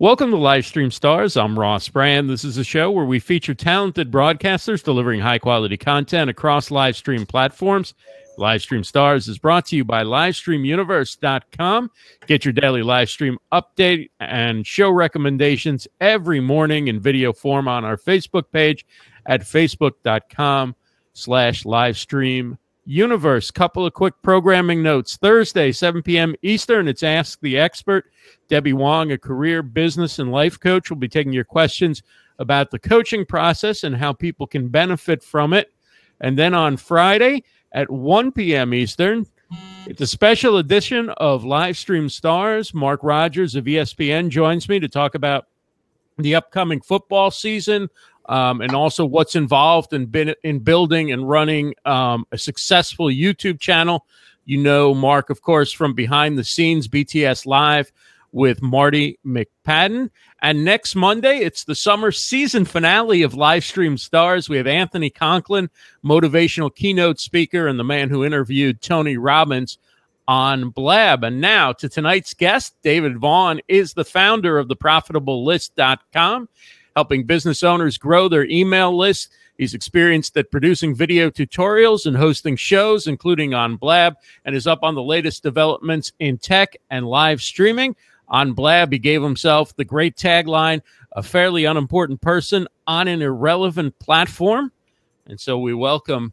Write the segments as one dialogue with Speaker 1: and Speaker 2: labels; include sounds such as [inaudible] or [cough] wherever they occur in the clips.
Speaker 1: Welcome to Livestream Stars. I'm Ross Brand. This is a show where we feature talented broadcasters delivering high quality content across live stream platforms. Livestream Stars is brought to you by LivestreamUniverse.com. Get your daily live stream update and show recommendations every morning in video form on our Facebook page at facebook.com slash livestream universe. Couple of quick programming notes. Thursday, 7 p.m. Eastern, it's Ask the Expert. Debbie Wong, a career, business, and life coach, will be taking your questions about the coaching process and how people can benefit from it. And then on Friday at 1 p.m. Eastern, it's a special edition of Livestream Stars. Mark Rogers of ESPN joins me to talk about the upcoming football season, um, and also what's involved in, in building and running um, a successful YouTube channel. You know, Mark, of course, from behind the scenes, BTS Live with Marty McPadden. And next Monday, it's the summer season finale of Livestream Stars. We have Anthony Conklin, motivational keynote speaker, and the man who interviewed Tony Robbins on Blab. And now to tonight's guest, David Vaughan is the founder of the profitablelist.com, helping business owners grow their email list. He's experienced at producing video tutorials and hosting shows, including on Blab, and is up on the latest developments in tech and live streaming. On Blab, he gave himself the great tagline, a fairly unimportant person on an irrelevant platform. And so we welcome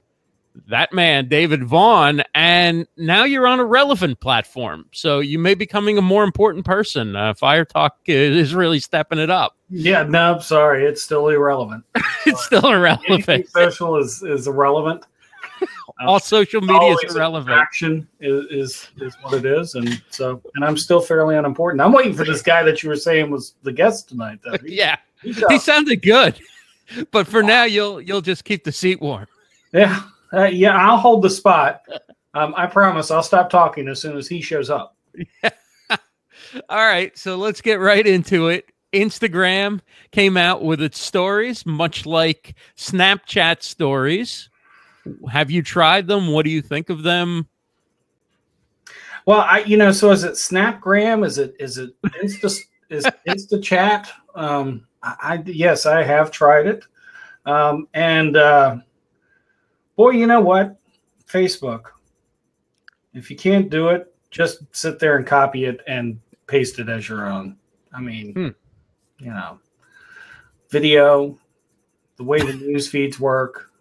Speaker 1: that man, David Vaughan, and now you're on a relevant platform. So you may be becoming a more important person. Uh, Fire Talk is really stepping it up.
Speaker 2: Yeah, no, I'm sorry, it's still irrelevant. [laughs]
Speaker 1: it's still irrelevant. Anything [laughs]
Speaker 2: social is is irrelevant. [laughs]
Speaker 1: All social media is irrelevant.
Speaker 2: Action is, is is what it is, and so and I'm still fairly unimportant. I'm waiting for this guy that you were saying was the guest tonight. Though.
Speaker 1: He, yeah, he sounded good, but for now you'll you'll just keep the seat warm.
Speaker 2: Yeah, uh, yeah, I'll hold the spot. Um, I promise. I'll stop talking as soon as he shows up. [laughs]
Speaker 1: All right, so let's get right into it. Instagram came out with its stories, much like Snapchat stories. Have you tried them? What do you think of them?
Speaker 2: Well, I you know, so is it Snapgram? Is it is it Insta is [laughs] Insta Chat? Um, I, I yes, I have tried it, um, and uh, boy, you know what? Facebook. If you can't do it, just sit there and copy it and paste it as your own. I mean, hmm. you know, video, the way the news feeds work,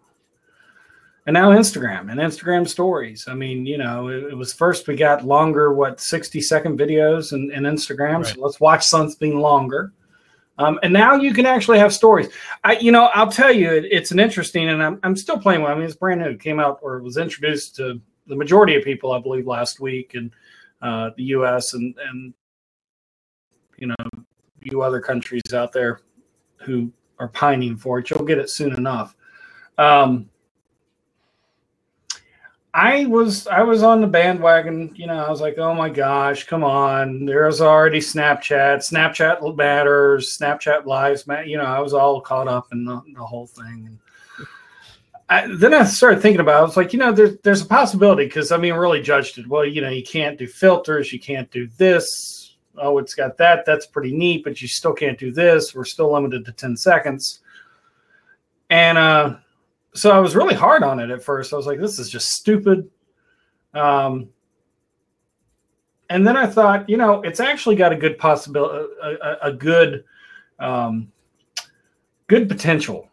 Speaker 2: and now Instagram and Instagram stories. I mean, you know, it, it was first we got longer, what, 60 second videos in, in Instagram. Right. So let's watch something longer. Um, and now you can actually have stories. I, you know, I'll tell you, it, it's an interesting, and I'm, I'm still playing with. I mean, it's brand new. It came out or was introduced to the majority of people, I believe, last week in uh, the U.S. and and you know, few other countries out there who are pining for it. You'll get it soon enough. Um, I was I was on the bandwagon. You know, I was like, oh my gosh, come on! There's already Snapchat. Snapchat matters. Snapchat lives matter. You know, I was all caught up in the, the whole thing. I, then I started thinking about. It. I was like, you know, there's there's a possibility because I mean, really judged it. Well, you know, you can't do filters. You can't do this. Oh, it's got that. That's pretty neat, but you still can't do this. We're still limited to ten seconds. And uh, so I was really hard on it at first. I was like, this is just stupid. Um, and then I thought, you know, it's actually got a good possibility, a, a, good, um, good potential,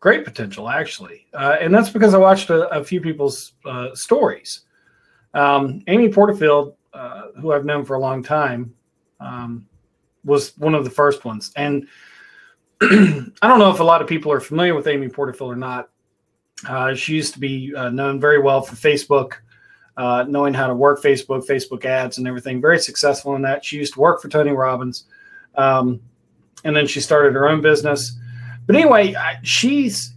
Speaker 2: great potential actually. Uh, and that's because I watched a, a few people's uh, stories. Um, Amy Porterfield, uh, who I've known for a long time, um, was one of the first ones. And [clears throat] I don't know if a lot of people are familiar with Amy Porterfield or not. Uh, she used to be uh, known very well for Facebook, uh, knowing how to work Facebook, Facebook ads, and everything. Very successful in that. She used to work for Tony Robbins, um, and then she started her own business. But anyway, she's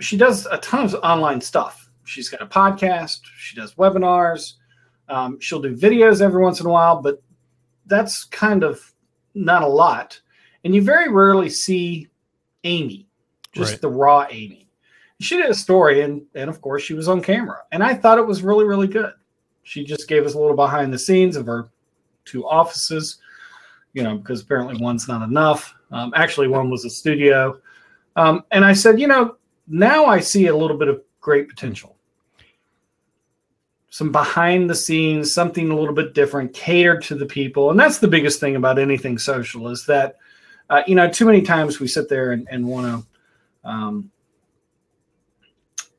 Speaker 2: she does a ton of online stuff. She's got a podcast. She does webinars. Um, she'll do videos every once in a while, but that's kind of not a lot. And you very rarely see Amy, just right. the raw Amy she did a story and and of course she was on camera and i thought it was really really good she just gave us a little behind the scenes of her two offices you know, because apparently one's not enough. Um, actually, one was a studio. Um, and I said, you know, now I see a little bit of great potential. Some behind the scenes, something a little bit different, catered to the people. And that's the biggest thing about anything social is that, uh, you know, too many times we sit there and, and want to, um,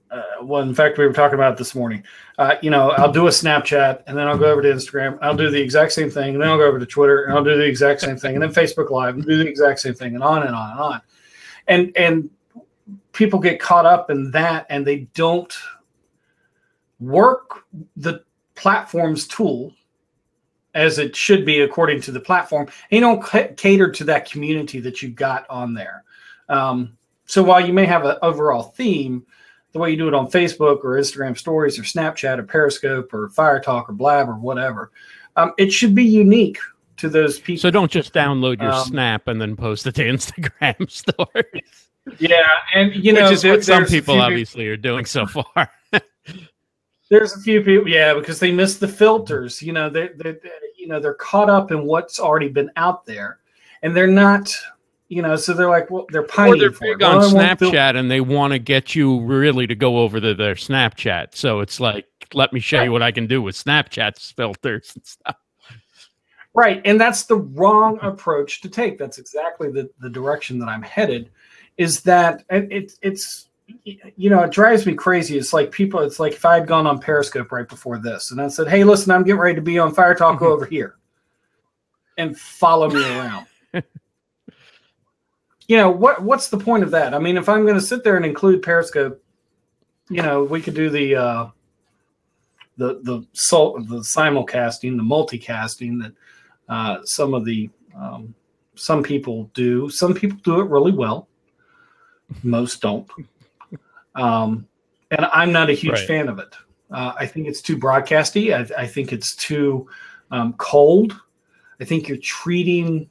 Speaker 2: uh, well, in fact, we were talking about this morning. Uh, you know, I'll do a Snapchat and then I'll go over to Instagram. I'll do the exact same thing. And then I'll go over to Twitter and I'll do the exact same thing. And then Facebook Live and do the exact same thing and on and on and on. And, and people get caught up in that and they don't work the platform's tool as it should be according to the platform. And you don't c- cater to that community that you got on there. Um, so while you may have an overall theme, the way you do it on Facebook or Instagram stories or Snapchat or Periscope or Fire Talk or Blab or whatever, um, it should be unique to those people.
Speaker 1: So don't just download your um, Snap and then post it to [laughs] Instagram stories.
Speaker 2: Yeah, and you know,
Speaker 1: which is what some people obviously are doing so far. [laughs]
Speaker 2: there's a few people, yeah, because they miss the filters. You know, they, they, you know, they're caught up in what's already been out there, and they're not you know, so they're like, well, they're pining or
Speaker 1: they're big on well, Snapchat and they want to get you really to go over to their Snapchat. So it's like, let me show right. you what I can do with Snapchat's [laughs] filters and stuff.
Speaker 2: Right, and that's the wrong approach to take. That's exactly the the direction that I'm headed. Is that it, it's you know it drives me crazy. It's like people. It's like if I had gone on Periscope right before this and I said, "Hey, listen, I'm getting ready to be on Fire Talk. Go over here and follow me around." [laughs] you know what what's the point of that? I mean, if I'm going to sit there and include Periscope, you know, we could do the uh, the the sol- the simulcasting, the multicasting that uh, some of the um, some people do. Some people do it really well. Most don't. Um, and I'm not a huge right. fan of it. Uh, I think it's too broadcasty. I, I think it's too um, cold. I think you're treating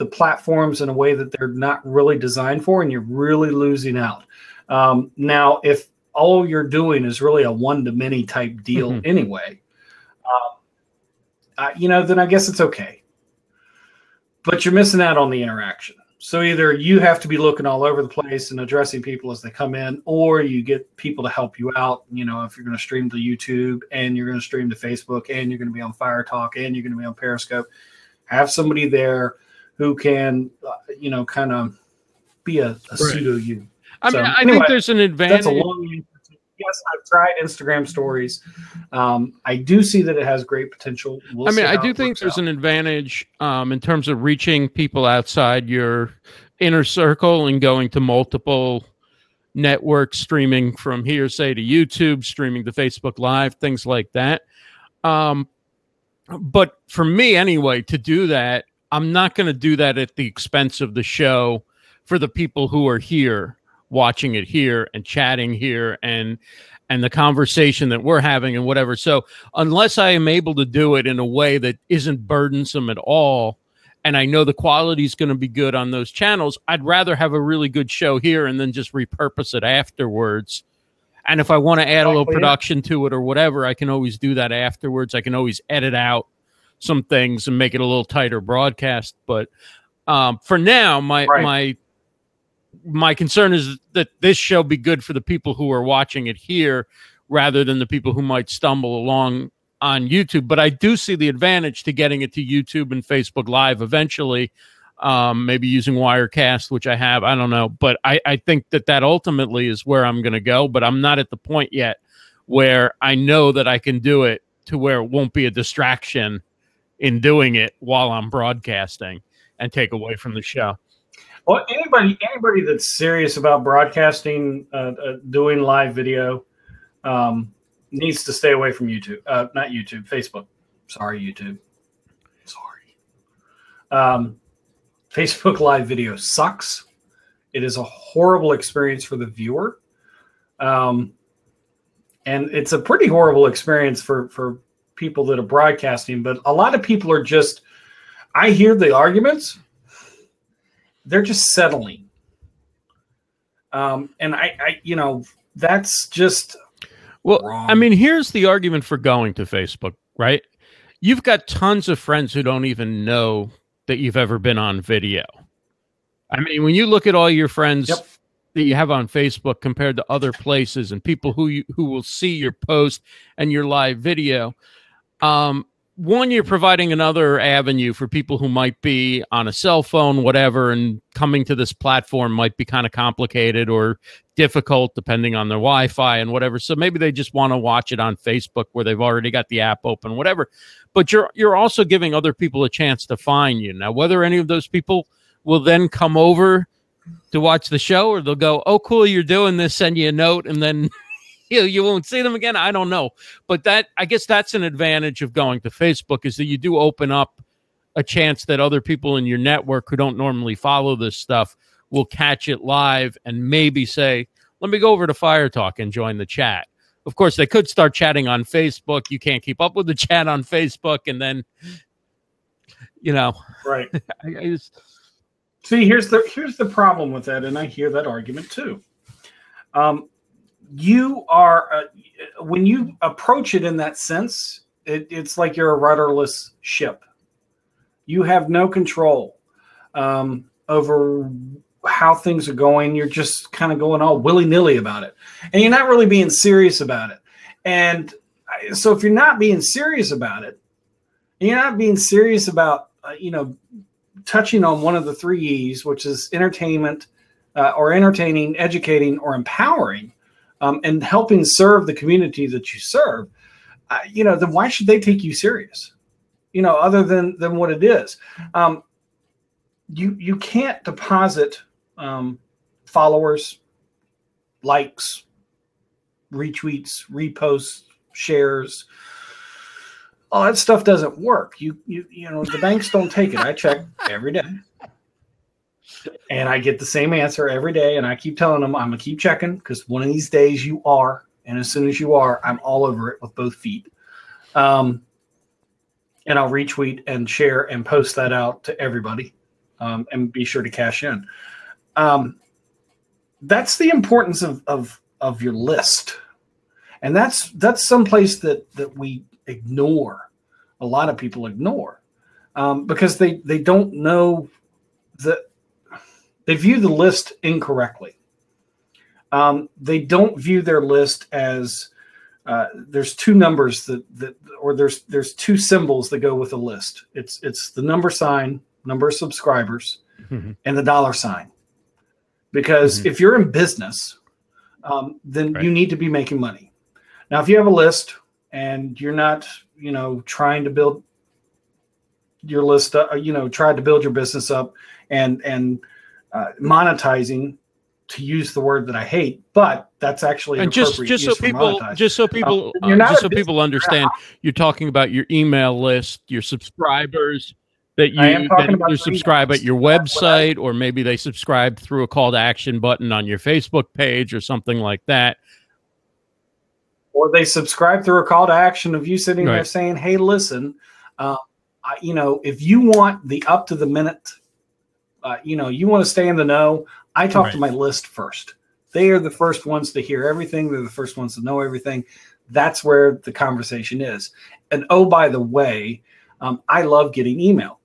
Speaker 2: the platforms in a way that they're not really designed for, and you're really losing out. Um, now, if all you're doing is really a one to many type deal mm-hmm. anyway, um, uh, you know, then I guess it's okay. But you're missing out on the interaction. So either you have to be looking all over the place and addressing people as they come in, or you get people to help you out. You know, if you're going to stream to YouTube and you're going to stream to Facebook and you're going to be on Fire Talk and you're going to be on Periscope, have somebody there who can, uh, you know, kind of be a, a right. pseudo you.
Speaker 1: I mean, I anyway, think there's an advantage. That's a long
Speaker 2: Yes, I've tried Instagram stories. Um, I do see that it has great potential.
Speaker 1: We'll I mean, I do think there's out. an advantage um, in terms of reaching people outside your inner circle and going to multiple networks, streaming from here, say to YouTube, streaming to Facebook Live, things like that. Um, but for me, anyway, to do that, I'm not going to do that at the expense of the show for the people who are here watching it here and chatting here and and the conversation that we're having and whatever. So unless I am able to do it in a way that isn't burdensome at all, and I know the quality is going to be good on those channels, I'd rather have a really good show here and then just repurpose it afterwards. And if I want to add a little production to it or whatever, I can always do that afterwards. I can always edit out some things and make it a little tighter broadcast. But um, for now, my right. my my concern is that this show be good for the people who are watching it here rather than the people who might stumble along on YouTube. But I do see the advantage to getting it to YouTube and Facebook Live eventually. Um, maybe using Wirecast, which I have. I don't know, but I, I think that that ultimately is where I'm going to go. But I'm not at the point yet where I know that I can do it to where it won't be a distraction in doing it while I'm broadcasting and take away from the show.
Speaker 2: Well, anybody anybody that's serious about broadcasting, uh, uh, doing live video, um, needs to stay away from YouTube. Uh, not YouTube, Facebook. Sorry, YouTube. Sorry. Um, Facebook live video sucks. It is a horrible experience for the viewer. Um, and it's a pretty horrible experience for for people that are broadcasting, but a lot of people are just, I hear the arguments, they're just settling. Um, and I, I, you know, that's just
Speaker 1: well. Wrong. I mean, here's the argument for going to Facebook, right? You've got tons of friends who don't even know that you've ever been on video. I mean, when you look at all your friends
Speaker 2: Yep.
Speaker 1: that you have on Facebook compared to other places and people who you, who will see your post and your live video, um, one, you're providing another avenue for people who might be on a cell phone, whatever, and coming to this platform might be kind of complicated or difficult depending on their Wi-Fi and whatever. So maybe they just want to watch it on Facebook where they've already got the app open, whatever. But you're you're also giving other people a chance to find you. Now, whether any of those people will then come over to watch the show or they'll go, "Oh, cool, you're doing this," send you a note, and then [laughs] you you won't see them again. I don't know, but that I guess that's an advantage of going to Facebook is that you do open up a chance that other people in your network who don't normally follow this stuff will catch it live and maybe say, "Let me go over to Fire Talk and join the chat." Of course, they could start chatting on Facebook. You can't keep up with the [laughs] chat on Facebook, and then, you know,
Speaker 2: Right. [laughs]
Speaker 1: I, I just,
Speaker 2: See, here's the here's the problem with that, and I hear that argument too. Um, you are uh, when you approach it in that sense, it, it's like you're a rudderless ship. You have no control um, over how things are going. You're just kind of going all willy nilly about it, and you're not really being serious about it. And so, if you're not being serious about it, you're not being serious about uh, you know touching on one of the three E's, which is entertainment uh, or entertaining, educating, or empowering, um, and helping serve the community that you serve, uh, you know, then why should they take you serious? You know, other than than what it is, um, you you can't deposit um, followers, likes, retweets, reposts, shares. All that stuff doesn't work. You you you know the banks don't take it. I check every day, and I get the same answer every day. And I keep telling them I'm gonna keep checking because one of these days you are, and as soon as you are, I'm all over it with both feet. Um, and I'll retweet and share and post that out to everybody, um, and be sure to cash in. Um, that's the importance of of of your list, and that's that's someplace that that we ignore. A lot of people ignore um, because they they don't know that they view the list incorrectly. Um, they don't view their list as uh, there's two numbers that that or there's there's two symbols that go with a list. It's it's the number sign, number of subscribers,
Speaker 1: Mhm.
Speaker 2: and the dollar sign. Because
Speaker 1: Mhm.
Speaker 2: if you're in business, um, then
Speaker 1: Right.
Speaker 2: you need to be making money. Now, if you have a list and you're not, you know, trying to build your list, uh, you know, tried to build your business up and and uh, monetizing, to use the word that I hate, but that's actually
Speaker 1: and just just so people just so people
Speaker 2: you're
Speaker 1: uh,
Speaker 2: not
Speaker 1: just so people understand you're talking about your email list your subscribers that you
Speaker 2: I am talking
Speaker 1: that you subscribe at your website or maybe they subscribe through a call to action button on your facebook page or something like that.
Speaker 2: Or they subscribe through a call to action of you sitting there saying, "Hey, listen, uh, I, you know, if you want the up to the minute, uh, you know, you want to stay in the know, I talk to my list first. They are the first ones to hear everything. They're the first ones to know everything. That's where the conversation is. And oh, by the way, um, I love getting email.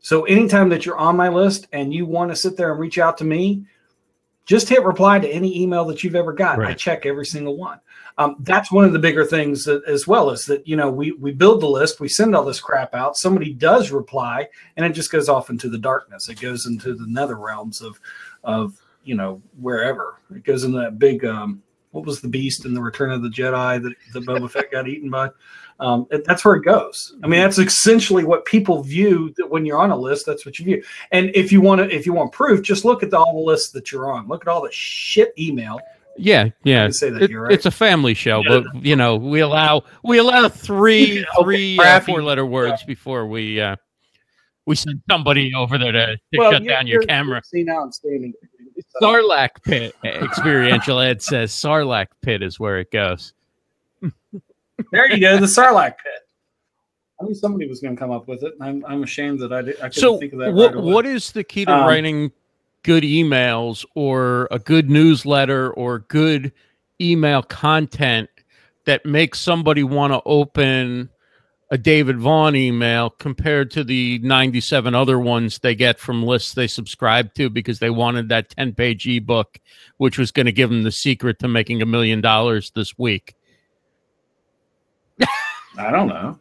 Speaker 2: So anytime that you're on my list and you want to sit there and reach out to me, just hit reply to any email that you've ever got. I check every single one. Um, that's one of the bigger things that, as well is that you know we we build the list, we send all this crap out. Somebody does reply, and it just goes off into the darkness. It goes into the nether realms of of you know wherever. It goes in that big um, what was the beast in the Return of the Jedi that the Boba Fett got eaten by. Um, it- that's where it goes. I mean, that's essentially what people view. That when you're on a list, that's what you view. And if you want to, if you want proof, just look at the, all the lists that you're on. Look at all the shit email.
Speaker 1: Yeah yeah
Speaker 2: say that,
Speaker 1: It-
Speaker 2: you're right.
Speaker 1: it's a family show
Speaker 2: Yeah.
Speaker 1: but you know we allow we allow three [laughs]
Speaker 2: okay,
Speaker 1: three uh, four letter words before we uh we send somebody over there to, to
Speaker 2: Well,
Speaker 1: shut down your camera
Speaker 2: See now I'm standing.
Speaker 1: Sarlacc pit experiential ed says Sarlacc pit is where it goes.
Speaker 2: There you go, the [laughs] Sarlacc pit. I knew somebody was going to come up with it. and I'm, I'm ashamed that I, did, I couldn't
Speaker 1: So
Speaker 2: think of that.
Speaker 1: what
Speaker 2: right away.
Speaker 1: what is the key to
Speaker 2: Um,
Speaker 1: writing good emails or a good newsletter or good email content that makes somebody want to open a David Vaughan email compared to the 97 other ones they get from lists they subscribe to because they wanted that 10 page ebook, which was going to give them the secret to making a million dollars this week.
Speaker 2: I don't know.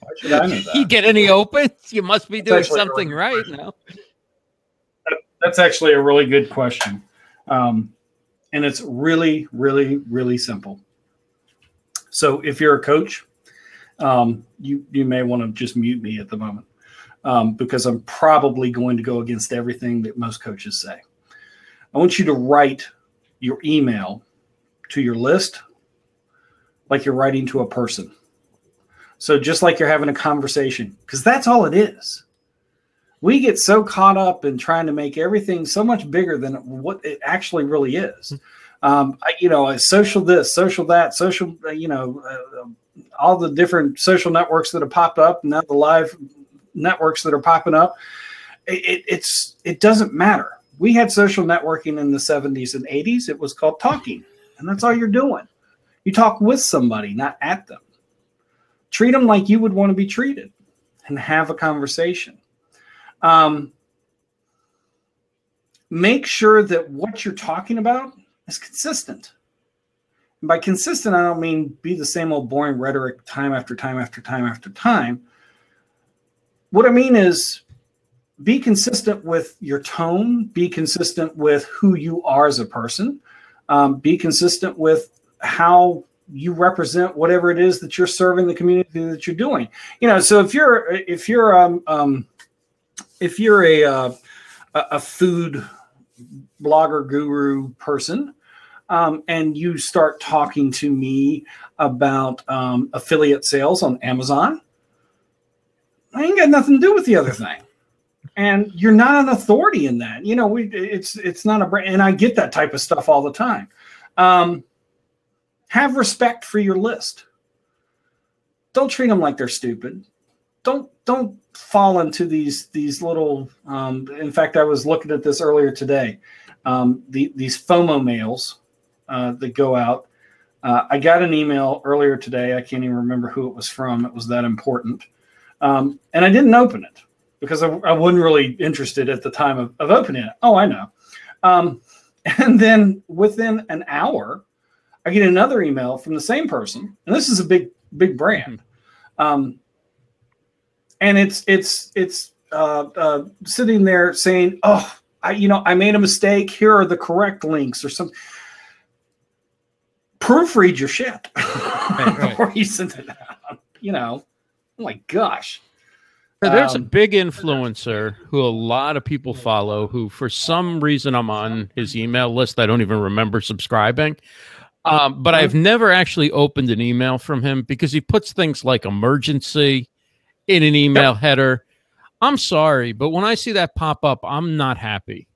Speaker 2: Why should I know [laughs] that?
Speaker 1: you get any opens? You must be doing something right now.
Speaker 2: That's actually a really good question. Um, and it's really, really, really simple. So if you're a coach, um, you you may want to just mute me at the moment um, because I'm probably going to go against everything that most coaches say. I want you to write your email to your list like you're writing to a person. So just like you're having a conversation, because that's all it is. We get so caught up in trying to make everything so much bigger than what it actually really is. Um, I, you know, social this, social that, social, uh, you know, uh, all the different social networks that have popped up, now the live networks that are popping up. It, it's it doesn't matter. We had social networking in the 70s and 80s. It was called talking, and that's all you're doing. You talk with somebody, not at them. Treat them like you would want to be treated, and have a conversation. Um, make sure that what you're talking about is consistent. And by consistent, I don't mean be the same old boring rhetoric time after time after time after time. What I mean is be consistent with your tone, be consistent with who you are as a person, um, be consistent with how you represent whatever it is that you're serving the community that you're doing. You know, so if you're if you're um, um if you're a uh, a food blogger guru person, um, and you start talking to me about um, affiliate sales on Amazon, I ain't got nothing to do with the other thing. And you're not an authority in that. You know, we it's it's not a brand, and I get that type of stuff all the time. Um, have respect for your list. Don't treat them like they're stupid. Don't don't fall into these these little. Um, in fact, I was looking at this earlier today. Um, the, these FOMO mails uh, that go out. Uh, I got an email earlier today. I can't even remember who it was from. It was that important. Um, and I didn't open it because I, I, wasn't really interested at the time of, of opening it. Oh, I know. Um, [laughs] and then within an hour, I get another email from the same person. And this is a big, big brand. Um, and it's, it's, it's uh, uh, sitting there saying, oh, I, you know, I made a mistake. Here are the correct links or something proofread your shit right, [laughs] right. before you send it out. You know, oh my gosh.
Speaker 1: There's um, a big influencer who a lot of people follow who, for some reason, I'm on his email list. I don't even remember subscribing. Um, but I've never actually opened an email from him because he puts things like emergency in an email yep. header. I'm sorry, but when I see that pop up, I'm not happy.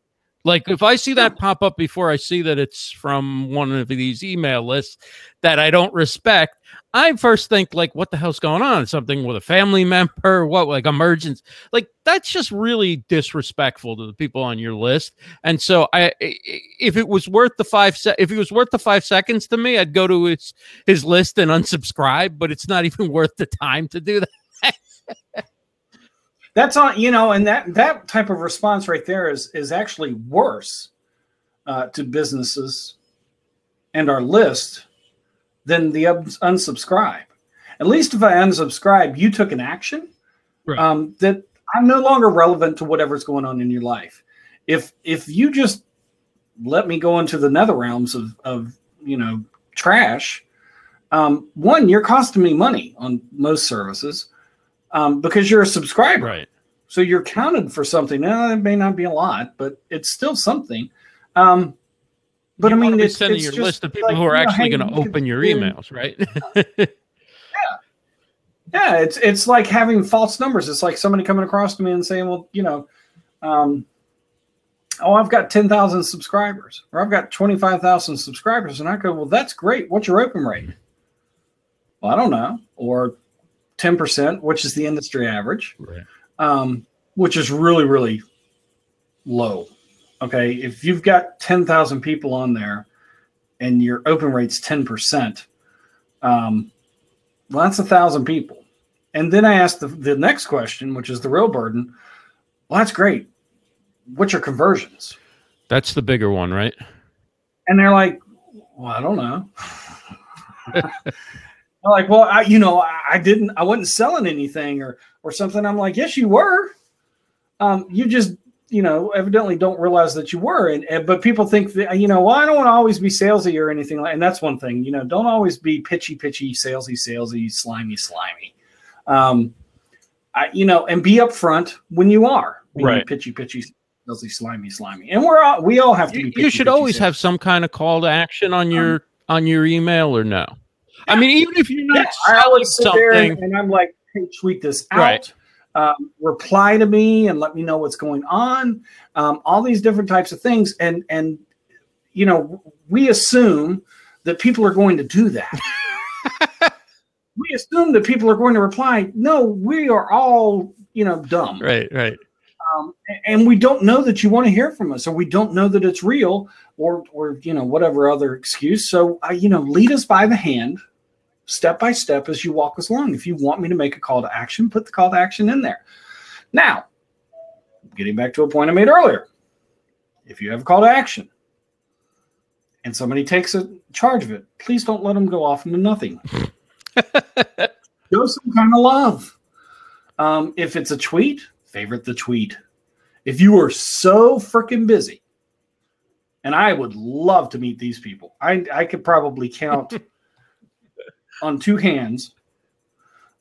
Speaker 1: Like if I see that pop up before I see that it's from one of these email lists that I don't respect, I first think like, what the hell's going on? Something with a family [laughs] member? What like emergency? Like that's just really disrespectful to the people on your list. And so I, if it was worth the five, se- if it was worth the five seconds to me, I'd go to his his list and unsubscribe. But it's not [laughs] even worth the time to do that.
Speaker 2: That's on you know, and that that type of response right there is is actually worse uh, to businesses and our list than the unsubscribe. At least if I unsubscribe, you took an action right. um, that I'm no longer relevant to whatever's going on in your life. If if you just let me go into the nether realms of of you know trash, um, one you're costing me money on most services um, because you're a subscriber.
Speaker 1: Right.
Speaker 2: So you're counted for something. Now, it may not be a lot, but it's still something. Um, but
Speaker 1: you
Speaker 2: I mean,
Speaker 1: it's sending it's your list of people like, who are actually going to open your emails, right? [laughs]
Speaker 2: yeah. Yeah, it's it's like having false numbers. It's like somebody coming across to me and saying, "Well, you know, um, oh, I've got ten thousand subscribers, or I've got twenty five thousand subscribers," and I go, "Well, that's great. What's your open rate?" Well, I don't know. Or 10%, which is the industry average, right. um, which is really, really low. Okay. If you've got 10,000 people on there and your open rate's 10%, um, well, that's a thousand people. and then I asked the, the next question, which is the real burden. Well, that's great. What's your conversions?
Speaker 1: That's the bigger one, right?
Speaker 2: And they're like, well, I don't know. [laughs] Like, well, I, you know, I, I didn't, I wasn't selling anything or, or something. I'm like, yes, you were. Um, you just, you know, evidently don't realize that you were. And, and but people think that, you know, well, I don't want to always be salesy or anything like, and that's one thing, you know, don't always be pitchy, pitchy, salesy, salesy, slimy, slimy. Um, I, you know, and be upfront when you are being
Speaker 1: Right.
Speaker 2: pitchy, pitchy, salesy, slimy, slimy. And we're all, we all have to be.
Speaker 1: You,
Speaker 2: Pitchy,
Speaker 1: you should
Speaker 2: pitchy,
Speaker 1: always
Speaker 2: salesy.
Speaker 1: have some kind of call to action on your
Speaker 2: Um,
Speaker 1: on your email or no? I mean, even if you're
Speaker 2: Yeah,
Speaker 1: not
Speaker 2: I
Speaker 1: selling
Speaker 2: always sit there and,
Speaker 1: something,
Speaker 2: and I'm like, hey, tweet this out.
Speaker 1: Right.
Speaker 2: Um, reply to me and let me know what's going on. Um, all these different types of things, and and you know, we assume that people are going to do that. [laughs] we assume that people are going to reply. No, we are all you know dumb,
Speaker 1: right, right,
Speaker 2: um, and we don't know that you want to hear from us, or we don't know that it's real, or or you know whatever other excuse. So uh, you know, lead us by the hand, step by step as you walk us along. If you want me to make a call to action, put the call to action in there. Now, getting back to a point I made earlier, if you have a call to action and somebody takes a charge of it, please don't let them go off into nothing. [laughs] Show some kind of love. Um, if it's a tweet, favorite the tweet. If you are so freaking busy, and I would love to meet these people, I, I could probably count [laughs] on two hands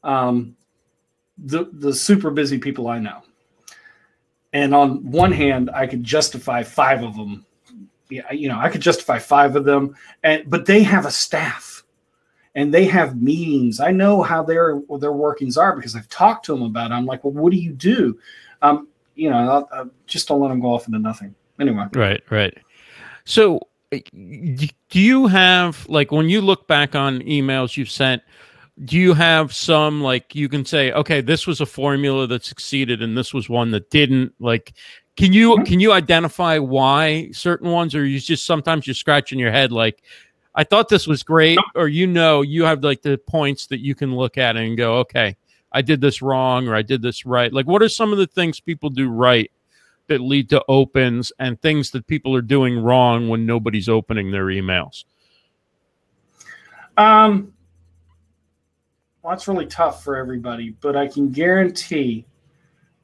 Speaker 2: um, the the super busy people I know. And on one hand, I could justify five of them. Yeah, you know, I could justify five of them, and but they have a staff, and they have meetings. I know how their their workings are because I've talked to them about it. I'm like, well, what do you do? Um, you know, I'll, I'll just don't let them go off into nothing. Anyway,
Speaker 1: right, right. So, do you have like when you look back on emails you've sent? Do you have some like you can say, okay, this was a formula that succeeded and this was one that didn't? Like, can you
Speaker 2: Mhm.
Speaker 1: can you identify why certain ones, or you just sometimes you're scratching your head like, I thought this was great, or you know, you have like the points that you can look at and go, okay, I did this wrong or I did this right. Like, what are some of the things people do right that lead to opens and things that people are doing wrong when nobody's opening their emails?
Speaker 2: Um, well, that's really tough for everybody, but I can guarantee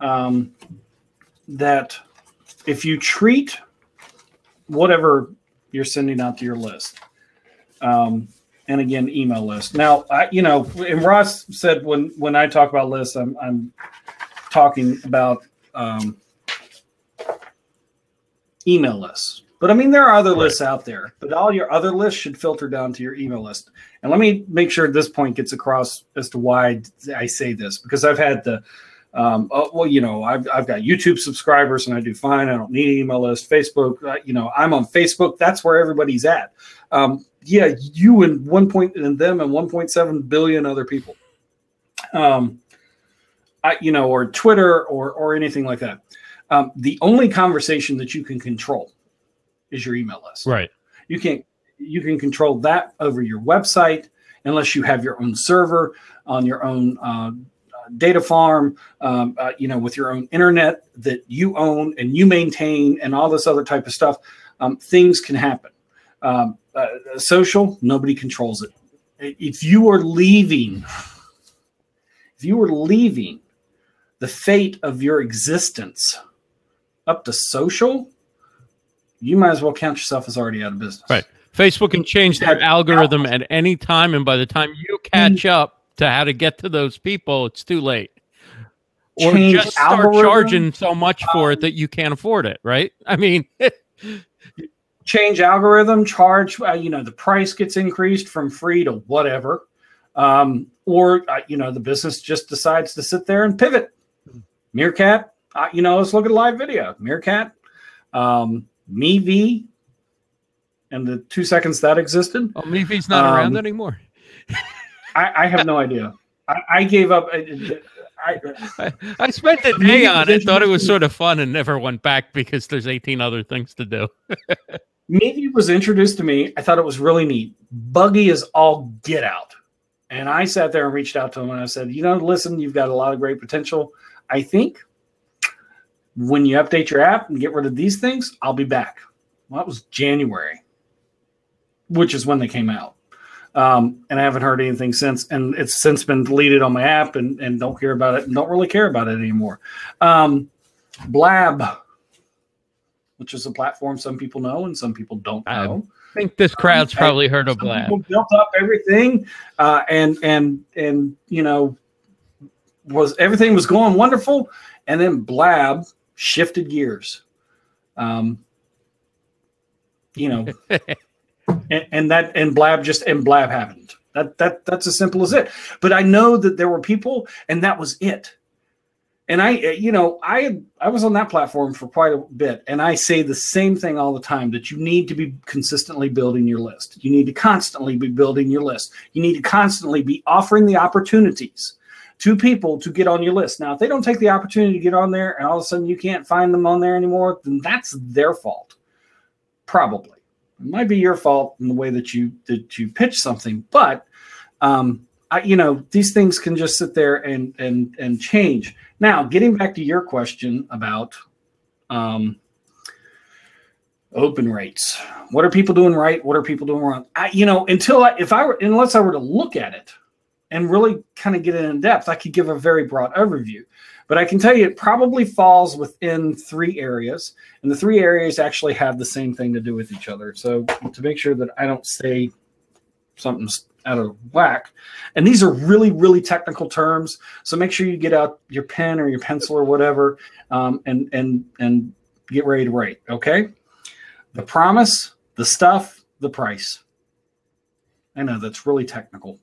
Speaker 2: um, that if you treat whatever you're sending out to your list, um, and again, email list. Now, I, you know, and Ross said when when I talk about lists, I'm I'm talking about um, email lists. But I mean, there are other
Speaker 1: Right.
Speaker 2: lists out there, but all your other lists should filter down to your email list. And let me make sure this point gets across as to why I say this because I've had the, um, oh, well, you know, I've, I've got YouTube subscribers and I do fine. I don't need an email list. Facebook, uh, you know, I'm on Facebook. That's where everybody's at. Um, yeah, you and one point and them and 1.7 billion other people. Um, I, you know, or Twitter or or anything like that. Um, the only conversation that you can control is your email list.
Speaker 1: Right.
Speaker 2: you can you can control that over your website unless you have your own server on your own uh, data farm um, uh, you know with your own internet that you own and you maintain and all this other type of stuff. Um, things can happen. Um, uh, social nobody controls it. If you are leaving if you are leaving the fate of your existence up to social you might as well count yourself as already out of business
Speaker 1: Right. Facebook can change their algorithm at any time, and by the time you catch up to how to get to those people, it's too late. Or
Speaker 2: Change
Speaker 1: just start
Speaker 2: algorithm?
Speaker 1: charging so much for it that you can't afford it. Right. [laughs] I mean, [laughs]
Speaker 2: change algorithm, charge, uh, you know, the price gets increased from free to whatever. Um, or, uh, you know, the business just decides to sit there and pivot. Meerkat, uh, you know, let's look at a live video. Meerkat, um, MeV, and the two seconds that existed.
Speaker 1: oh, Meefy's not
Speaker 2: Um,
Speaker 1: around anymore. [laughs]
Speaker 2: I, I have no idea. I, I gave up. I, I,
Speaker 1: I, spent the
Speaker 2: Maybe
Speaker 1: day on it, thought it was sort of fun, and never went back because there's 18 other things to do. [laughs]
Speaker 2: Mevi was introduced to me. I thought it was really neat. Buggy is all get out. And I sat there and reached out to him and I said, you know, listen, you've got a lot of great potential. I think when you update your app and get rid of these things, I'll be back. Well, that was January, which is when they came out. Um, and I haven't heard anything since. And it's since been deleted on my app and, and don't care about it and don't really care about it anymore. Um, Blab, which is a platform some people know and some people don't know.
Speaker 1: I think this crowd's um, probably heard of Blab.
Speaker 2: Built up everything, uh, and and and you know, was everything was going wonderful, and then Blab shifted gears. Um, you know, [laughs] and, and, that and Blab just and Blab happened. That that that's as simple as it. But I know that there were people, and that was it. And I, you know, I I was on that platform for quite a bit, and I say the same thing all the time that you need to be consistently building your list. You need to constantly be building your list. You need to constantly be offering the opportunities to people to get on your list. Now, if they don't take the opportunity to get on there and all of a sudden you can't find them on there anymore, then that's their fault. Probably. It might be your fault in the way that you that you pitch something, but um, I, you know, these things can just sit there and and and change. Now, getting back to your question about um, open rates, what are people doing right? What are people doing wrong? I, you know, until I, if I were, unless I were to look at it and really kind of get it in depth, I could give a very broad overview. But I can tell you it probably falls within three areas. And the three areas actually have the same thing to do with each other. So to make sure that I don't say something's out of whack. And these are really, really technical terms. So make sure you get out your pen or your pencil or whatever um, and and and get ready to write. Okay. The promise, the stuff, the price. I know that's really technical.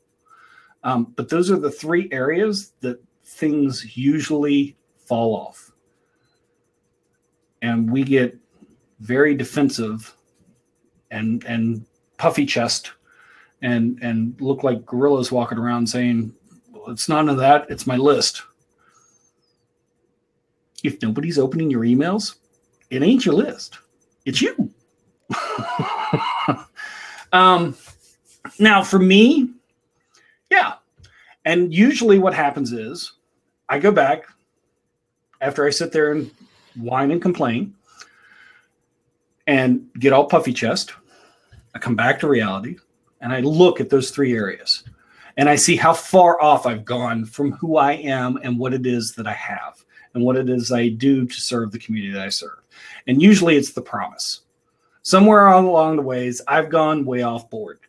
Speaker 2: Um, but those are the three areas that things usually fall off. And we get very defensive and and puffy chest and and look like gorillas walking around saying, well, "It's none of that. It's my list." If nobody's opening your emails, it ain't your list. It's you. [laughs] um, now, for me, yeah. And usually what happens is I go back after I sit there and whine and complain and get all puffy chest. I come back to reality and I look at those three areas and I see how far off I've gone from who I am and what it is that I have and what it is I do to serve the community that I serve. And usually it's the promise. Somewhere along the ways, I've gone way off board.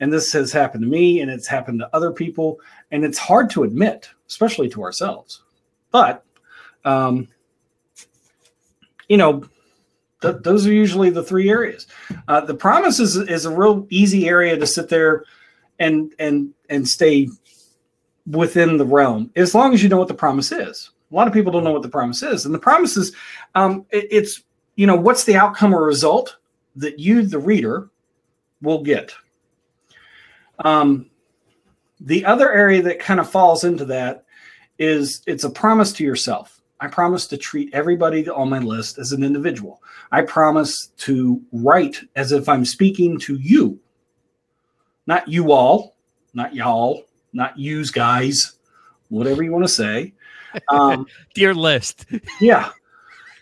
Speaker 2: And this has happened to me and it's happened to other people. And it's hard to admit, especially to ourselves. But, um, you know, th- those are usually the three areas. Uh, the promise is, is a real easy area to sit there and and and stay within the realm as long as you know what the promise is. A lot of people don't know what the promise is, and the promise is um, it, it's you know what's the outcome or result that you, the reader, will get. Um, the other area that kind of falls into that is it's a promise to yourself. I promise to treat everybody on my list as an individual. I promise to write as if I'm speaking to you, not you all, not y'all, not yous guys, whatever you want to say.
Speaker 1: Um, [laughs] dear list.
Speaker 2: yeah.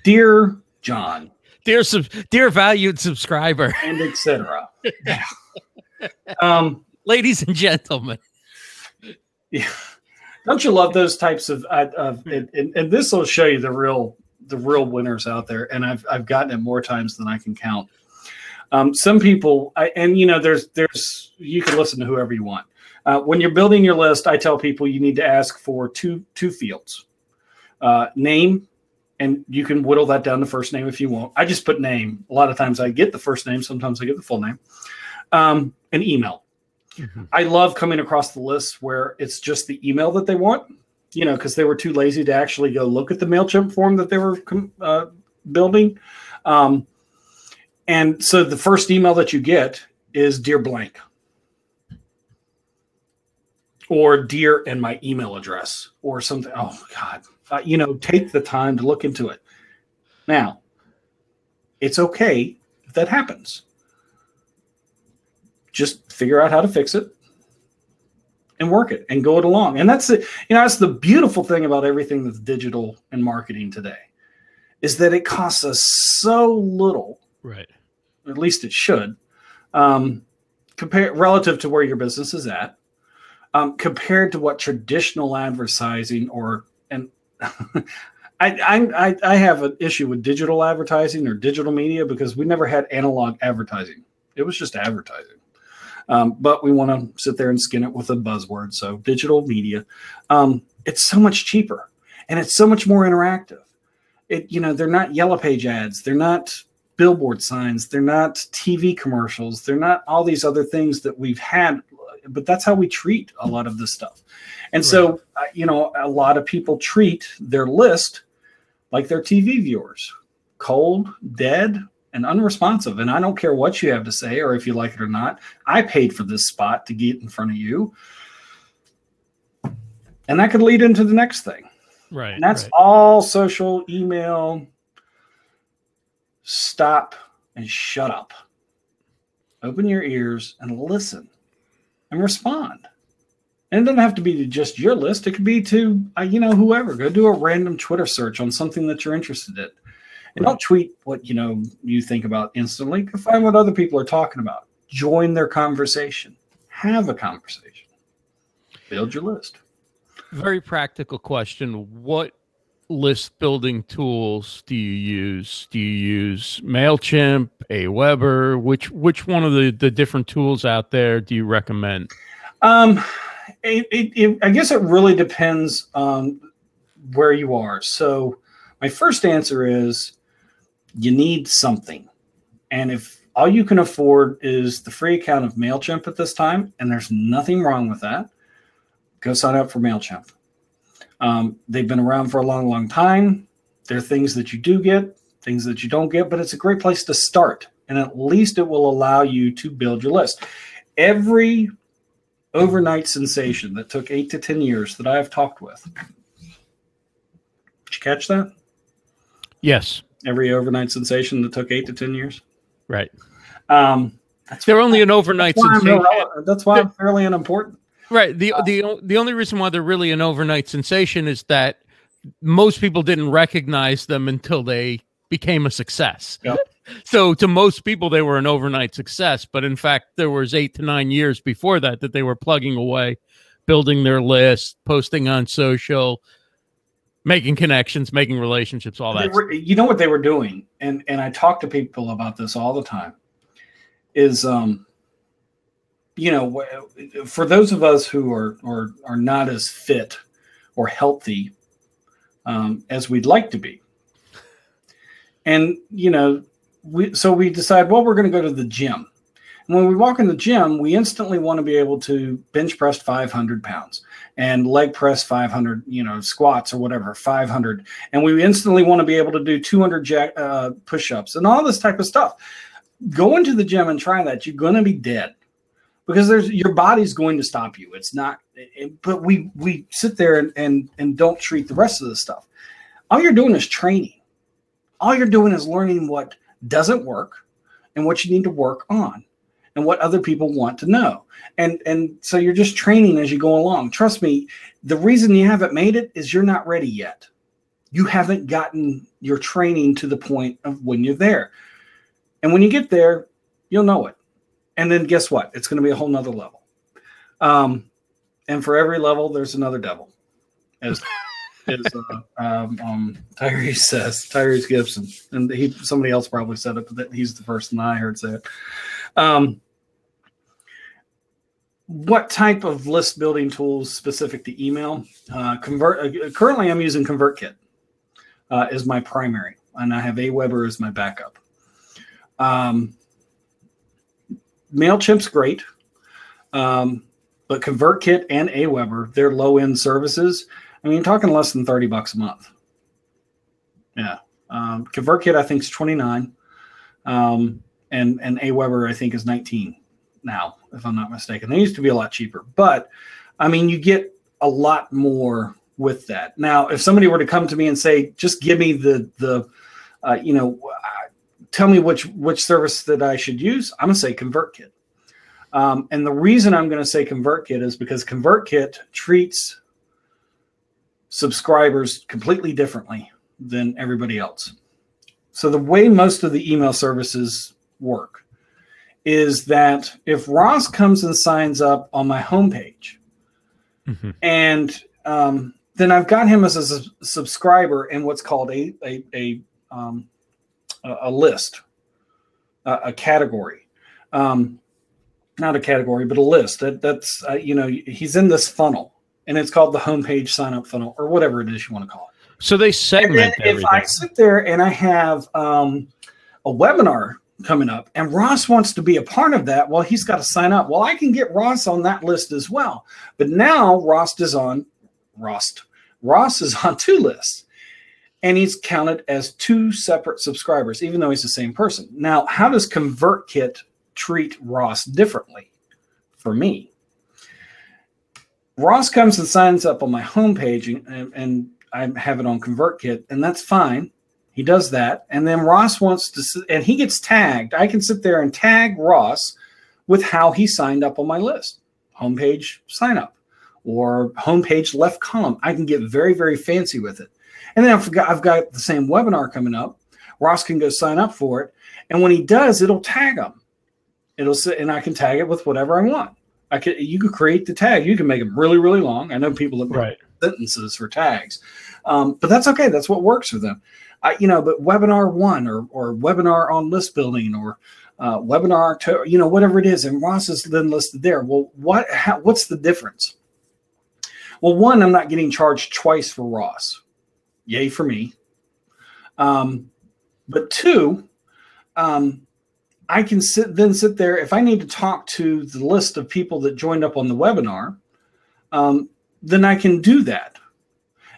Speaker 2: Dear John.
Speaker 1: Dear sub- dear valued subscriber.
Speaker 2: And etc. [laughs] Yeah. Um,
Speaker 1: ladies and gentlemen.
Speaker 2: Yeah. Don't you love those types of, uh, of and, and, and this will show you the real the real winners out there, and I've I've gotten it more times than I can count. Um, some people, I, and you know, there's there's you can listen to whoever you want. Uh, when you're building your list, I tell people you need to ask for two two fields, uh, name, and you can whittle that down to first name if you want. I just put name. A lot of times I get the first name, sometimes I get the full name. Um, an email. [laughs] I love coming across the list where it's just the email that they want, you know, because they were too lazy to actually go look at the MailChimp form that they were uh, building. Um, and so the first email that you get is Dear Blank or Dear and my email address or something. Oh, God. Uh, you know, take the time to look into it. Now, it's okay if that happens just figure out how to fix it and work it and go it along. And that's the you know that's the beautiful thing about everything that's digital and marketing today is that it costs us so little.
Speaker 1: Right.
Speaker 2: At least it should. Um, compare relative to where your business is at, um, compared to what traditional advertising or and [laughs] I, I I have an issue with digital advertising or digital media because we never had analog advertising. It was just advertising. Um, but we want to sit there and skin it with a buzzword. So digital media, um, it's so much cheaper and it's so much more interactive. It you know they're not yellow page ads, they're not billboard signs, they're not TV commercials, they're not all these other things that we've had. But that's how we treat a lot of this stuff. And right. so, uh, you know, a lot of people treat their list like their TV viewers cold, dead, and unresponsive. And I don't care what you have to say or if you like it or not. I paid for this spot to get in front of you. And that could lead into the next thing.
Speaker 1: Right.
Speaker 2: And that's
Speaker 1: right.
Speaker 2: all social, email. Stop and shut up. Open your ears and listen and respond. And it doesn't have to be to just your list. It could be to, uh, you know, whoever. Go do a random Twitter search on something that you're interested in. And don't tweet what you know you think about instantly. Go find what other people are talking about. Join their conversation. Have a conversation. Build your list.
Speaker 1: Very practical question. What list building tools do you use? Do you use MailChimp, Aweber? Which which one of the, the different tools out there do you recommend?
Speaker 2: Um, it, it, it, I guess it really depends on where you are. So my first answer is you need something. And if all you can afford is the free account of MailChimp at this time, and there's nothing wrong with that, go sign up for MailChimp. Um, they've been around for a long, long time. There are things that you do get, things that you don't get, but it's a great place to start. And at least it will allow you to build your list. Every overnight sensation that took eight to 10 years that I have talked with. Did you catch that?
Speaker 1: Yes
Speaker 2: every overnight sensation that took eight to ten years.
Speaker 1: Right.
Speaker 2: Um,
Speaker 1: they're only an overnight
Speaker 2: that's
Speaker 1: sensation.
Speaker 2: That's why I'm fairly unimportant.
Speaker 1: Right. The the the only reason why they're really an overnight sensation is that most people didn't recognize them until they became a success.
Speaker 2: Yep. [laughs]
Speaker 1: So to most people they were an overnight success, but in fact there was 8 to 9 years before that that they were plugging away, building their list, posting on social, making connections, making relationships, all that.
Speaker 2: Were, you know what they were doing, and and I talk to people about this all the time. Is um, you know, for those of us who are are are not as fit or healthy um, as we'd like to be, and you know, we so we decide, well, we're going to go to the gym. And when we walk in the gym, we instantly want to be able to bench press 500 pounds and leg press 500, you know, squats or whatever, 500. And we instantly want to be able to do 200 jack, uh, push ups and all this type of stuff. Go into the gym and try that. You're going to be dead because there's your body's going to stop you. It's not, it, but we, we sit there and, and, and don't treat the rest of the stuff. All you're doing is training. All you're doing is learning what doesn't work and what you need to work on and what other people want to know. And and so you're just training as you go along. Trust me, the reason you haven't made it is you're not ready yet. You haven't gotten your training to the point of when you're there. And when you get there, you'll know it. And then guess what? It's going to be a whole nother level. Um, and for every level, there's another devil, as [laughs] as uh, um, um, Tyrese says, Tyrese Gibson, and he somebody else probably said it, but he's the first one I heard say it. Um, what type of list building tools specific to email? Uh, convert. Uh, currently, I'm using ConvertKit uh, as my primary, and I have Aweber as my backup. Um, Mailchimp's great, um, but ConvertKit and Aweber, they're low end services. I mean, you're talking less than thirty bucks a month. Yeah, um, ConvertKit I think is twenty nine, um, and and Aweber I think is nineteen now, if I'm not mistaken. They used to be a lot cheaper, but I mean, you get a lot more with that. Now, if somebody were to come to me and say, just give me the the, uh, you know, uh, tell me which which service that I should use, I'm gonna say ConvertKit. Um, and the reason I'm going to say ConvertKit is because ConvertKit treats subscribers completely differently than everybody else. So the way most of the email services work is that if Ross comes and signs up on my homepage, mm-hmm. and um, then I've got him as a subscriber in what's called a a a, um, a list, a, a category. Um, not a category, but a list. That that's uh, you know he's in this funnel, and it's called the homepage sign up funnel or whatever it is you want to call it.
Speaker 1: So they segment.
Speaker 2: if I sit there and I have um, a webinar coming up, and Ross wants to be a part of that, well, he's got to sign up. Well, I can get Ross on that list as well. But now Ross is on Ross. Ross is [laughs] on two lists and he's counted as two separate subscribers, even though he's the same person. Now, how does ConvertKit treat Ross differently for me. Ross comes and signs up on my homepage and, and I have it on ConvertKit, and that's fine. He does that. And then Ross wants to, and he gets tagged. I can sit there and tag Ross with how he signed up on my list homepage sign up or homepage left column. I can get very, very fancy with it. And then I've got, I've got the same webinar coming up. Ross can go sign up for it. And when he does, it'll tag him. It'll sit, and I can tag it with whatever I want. I could you could create the tag. You can make them really really long. I know people that
Speaker 1: right.
Speaker 2: Sentences for tags, um, but that's okay. That's what works for them. I, you know, but webinar one or or webinar on list building or uh, webinar to you know whatever it is, and Ross is then listed there. Well, what how, what's the difference? Well, one, I'm not getting charged twice for Ross. Yay for me. Um, but two, um, I can sit then sit there if I need to talk to the list of people that joined up on the webinar, um, then I can do that.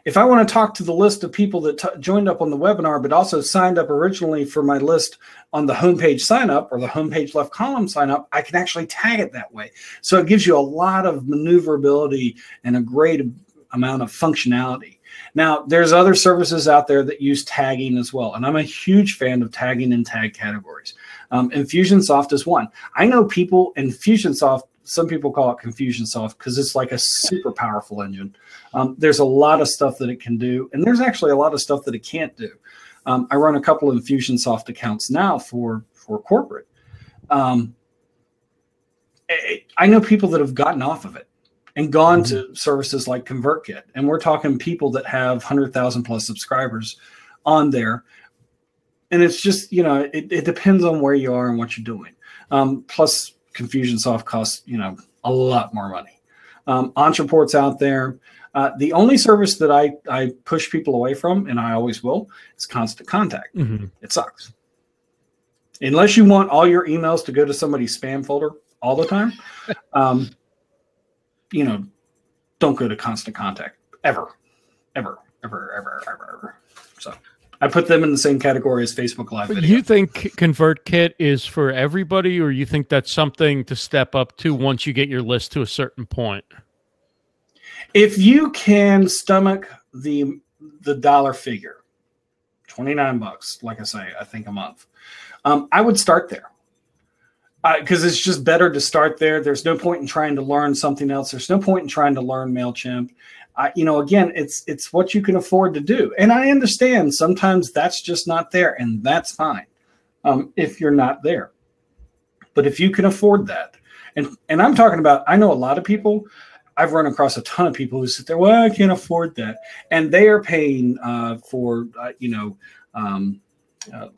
Speaker 2: If I want to talk to the list of people that t- joined up on the webinar but also signed up originally for my list on the homepage sign up or the homepage left column sign up, I can actually tag it that way. So it gives you a lot of maneuverability and a great amount of functionality. Now, there's other services out there that use tagging as well, and I'm a huge fan of tagging and tag categories. Um, Infusionsoft is one. I know people in Infusionsoft. Some people call it Confusionsoft because it's like a super powerful engine. Um, there's a lot of stuff that it can do, and there's actually a lot of stuff that it can't do. Um, I run a couple of Infusionsoft accounts now for for corporate. Um, I know people that have gotten off of it and gone mm-hmm. to services like ConvertKit, and we're talking people that have hundred thousand plus subscribers on there and it's just you know it, it depends on where you are and what you're doing um, plus confusionsoft costs you know a lot more money. Um, Ontraport's out there. Uh, the only service that I, I push people away from and i always will is constant contact. Mm-hmm. it sucks. Unless you want all your emails to go to somebody's spam folder all the time [laughs] um, you know don't go to constant contact. Ever. Ever. Ever. Ever. Ever. Ever. So I put them in the same category as Facebook Live.
Speaker 1: Video. Do you think ConvertKit is for everybody, or you think that's something to step up to once you get your list to a certain point?
Speaker 2: If you can stomach the the dollar figure, twenty nine bucks, like I say, I think a month, um, I would start there because uh, it's just better to start there. There's no point in trying to learn something else. There's no point in trying to learn Mailchimp. I, you know, again, it's it's what you can afford to do, and I understand sometimes that's just not there, and that's fine um, if you're not there. But if you can afford that, and and I'm talking about, I know a lot of people. I've run across a ton of people who sit there, well, I can't afford that, and they are paying uh, for uh, you know. Um, uh,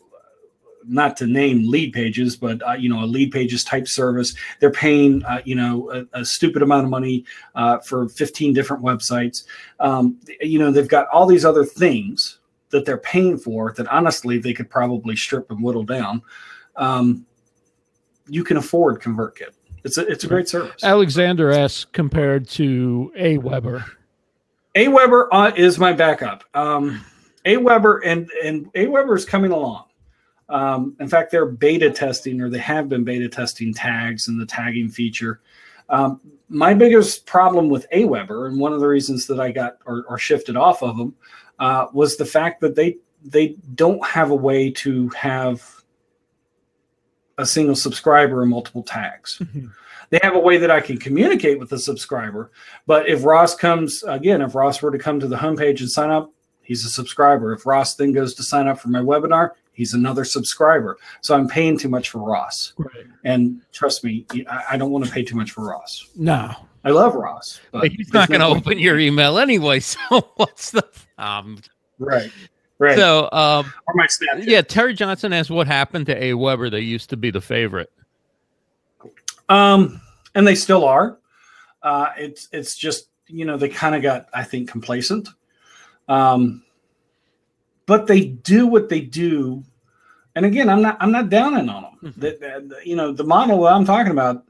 Speaker 2: not to name lead pages, but uh, you know, a lead pages type service. They're paying uh, you know a, a, stupid amount of money uh, for 15 different websites. Um, you know, they've got all these other things that they're paying for that honestly they could probably strip and whittle down. Um, you can afford ConvertKit. It's a it's a great service.
Speaker 1: Alexander asks compared to Aweber.
Speaker 2: Aweber uh, is my backup. Um, Aweber and and Aweber is coming along. Um, in fact, they're beta testing, or they have been beta testing tags and the tagging feature. Um, my biggest problem with Aweber, and one of the reasons that I got or, or shifted off of them, uh, was the fact that they they don't have a way to have a single subscriber and multiple tags. They have a way that I can communicate with the subscriber. But if Ross comes again, if Ross were to come to the homepage and sign up, he's a subscriber. If Ross then goes to sign up for my webinar, he's another subscriber. So I'm paying too much for Ross.
Speaker 1: Right.
Speaker 2: And trust me, I, I don't want to pay too much for Ross.
Speaker 1: No.
Speaker 2: I love Ross, but
Speaker 1: But he's not going to open your email anyway. [laughs] So what's the um?
Speaker 2: Right. Right.
Speaker 1: So um,
Speaker 2: or my Snapchat.
Speaker 1: yeah, Terry Johnson asked what happened to Aweber. They used to be the favorite.
Speaker 2: Um, and they still are. Uh, it's it's just you know they kind of got I think complacent. Um, but they do what they do, and again, I'm not I'm not downing on them.
Speaker 1: Mhm.
Speaker 2: That that- you know the model that I'm talking about,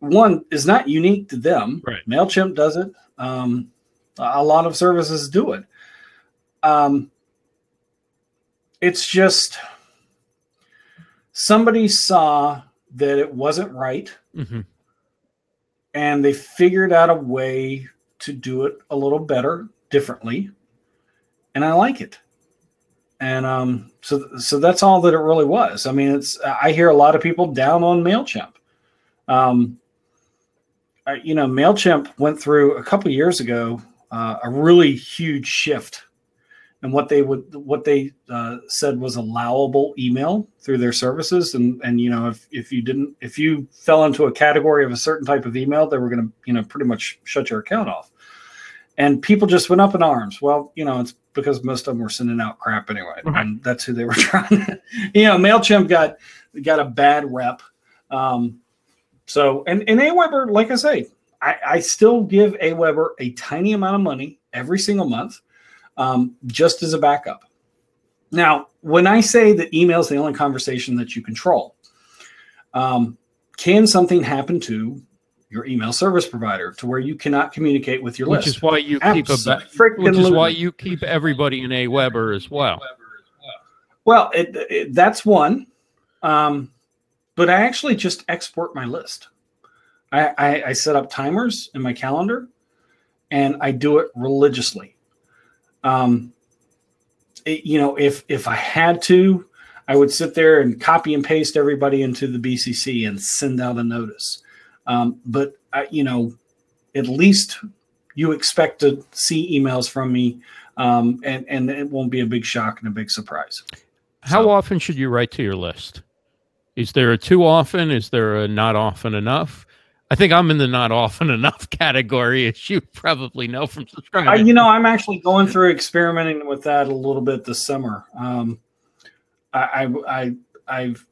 Speaker 2: one is not unique to them.
Speaker 1: Right.
Speaker 2: Mailchimp does it. Um, a lot of services do it. Um, it's just somebody saw that it wasn't right
Speaker 1: hmm
Speaker 2: and they figured out a way to do it a little better differently and i like it and um so so that's all that it really was. I mean it's i hear a lot of people down on mailchimp. Um I, you know mailchimp went through a couple years ago uh, a really huge shift and what they would what they uh, said was allowable email through their services. And and you know if if you didn't if you fell into a category of a certain type of email they were going to you know pretty much shut your account off. And people just went up in arms. Well you know it's because most of them were sending out crap anyway
Speaker 1: Right.
Speaker 2: and that's who they were [laughs] trying to you know mailchimp got got a bad rep um so and and aweber like i say I, I still give aweber a tiny amount of money every single month um, just as a backup. Now, when I say that email is the only conversation that you control, um, can something happen to your email service provider to where you cannot communicate with your
Speaker 1: Which
Speaker 2: list?
Speaker 1: is why you keep a which is why you keep everybody in AWeber as well.
Speaker 2: Well, it, it, that's one. Um, but I actually just export my list. I, I, I set up timers in my calendar and I do it religiously. Um, it- you know, if if I had to, I would sit there and copy and paste everybody into the BCC and send out a notice. Um, but I, you know, at least you expect to see emails from me, um, and and it won't be a big shock and a big surprise.
Speaker 1: How
Speaker 2: So-
Speaker 1: often should you write to your list? Is there a too often? Is there a not often enough? I think I'm in the not often [laughs] enough category, as you probably know from subscribing.
Speaker 2: I, you know, I'm actually going through experimenting with that a little bit this summer. Um, I, I, I, I've,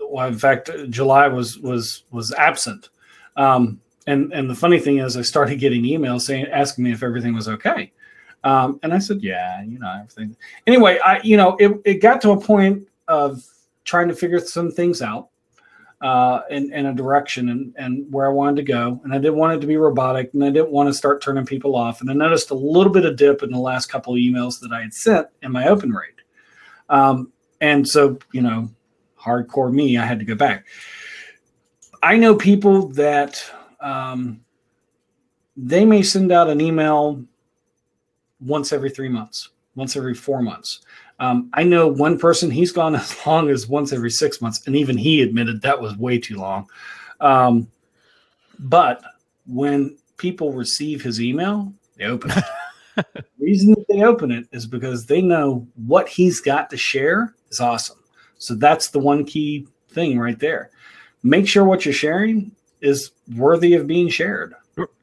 Speaker 2: well, in fact, July was was was absent, um, and and the funny thing is, I started getting emails saying asking me if everything was okay, um, and I said, yeah, you know, everything. Anyway, I, you know, it it got to a point of trying to figure some things out uh, in, in a direction and, and where I wanted to go. And I didn't want it to be robotic and I didn't want to start turning people off. And I noticed a little bit of dip in the last couple of emails that I had sent in my open rate. Um, and so, you know, hardcore me, I had to go back. I know people that um, they may send out an email once every three months, once every four months. Um, I know one person, he's gone [laughs] as long as once every six months, and even he admitted that was way too long. Um, but when people receive his email, they open it. [laughs] the reason that they open it is because they know what he's got to share is awesome. So that's the one key thing right there. Make sure what you're sharing is worthy of being shared.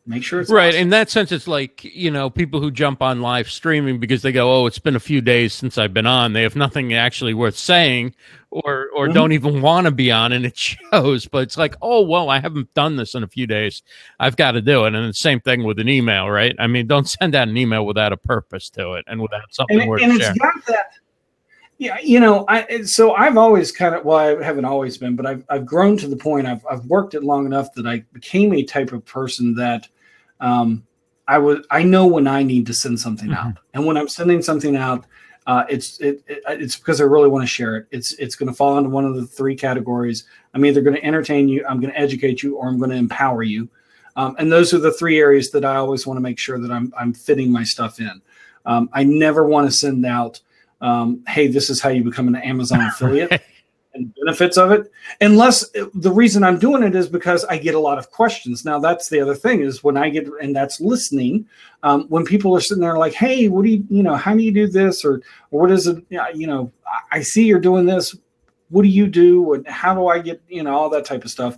Speaker 2: Make sure it's
Speaker 1: right
Speaker 2: awesome.
Speaker 1: in that sense it's like you know people who jump on live streaming because they go oh it's been a few days since i've been on they have nothing actually worth saying or or
Speaker 2: Mhm.
Speaker 1: don't even want to be on and it [laughs] shows but it's like oh well i haven't done this in a few days i've got to do it and the same thing with an email right i mean don't send out an email without a purpose to it and without something
Speaker 2: and,
Speaker 1: worth
Speaker 2: and it's
Speaker 1: sharing
Speaker 2: got that yeah you know i so i've always kind of well i haven't always been but i've, I've grown to the point I've, I've worked it long enough that i became a type of person that um, i would i know when i need to send something
Speaker 1: Mhm.
Speaker 2: out. And when i'm sending something out uh, it's it, it, it's because i really want to share it. It's it's going to fall into one of the three categories. I'm either going to entertain you i'm going to educate you or i'm going to empower you. Um, and those are the three areas that i always want to make sure that i'm, I'm fitting my stuff in. Um, i never want to send out um, hey, this is how you become an Amazon [laughs] affiliate. and benefits of it. Unless the reason I'm doing it is because I get a lot of questions. Now that's the other thing is when I get and that's listening. Um, when people are sitting there like, "Hey, what do you you know? How do you do this? Or, or what is it? You know, I see you're doing this. What do you do? And how do I get you know all that type of stuff?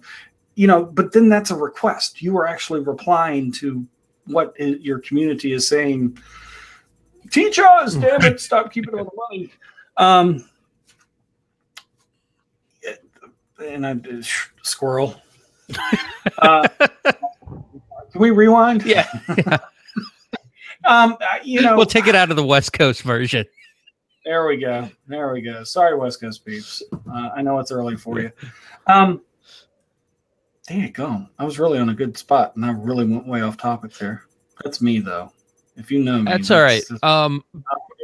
Speaker 2: You know, but then that's a request. You are actually replying to what your community is saying. Teach us, damn it! Stop keeping all the money. Um, and I did squirrel. [laughs] Uh, can we rewind?
Speaker 1: Yeah. [laughs]
Speaker 2: um, you know,
Speaker 1: we'll take it out of the West Coast version.
Speaker 2: There we go. There we go. Sorry, West Coast peeps. Uh, I know it's early for you. Um, there you go. I was really on a good spot, and I really went way off topic there. That's me, though. If you know me,
Speaker 1: that's, all right. Um,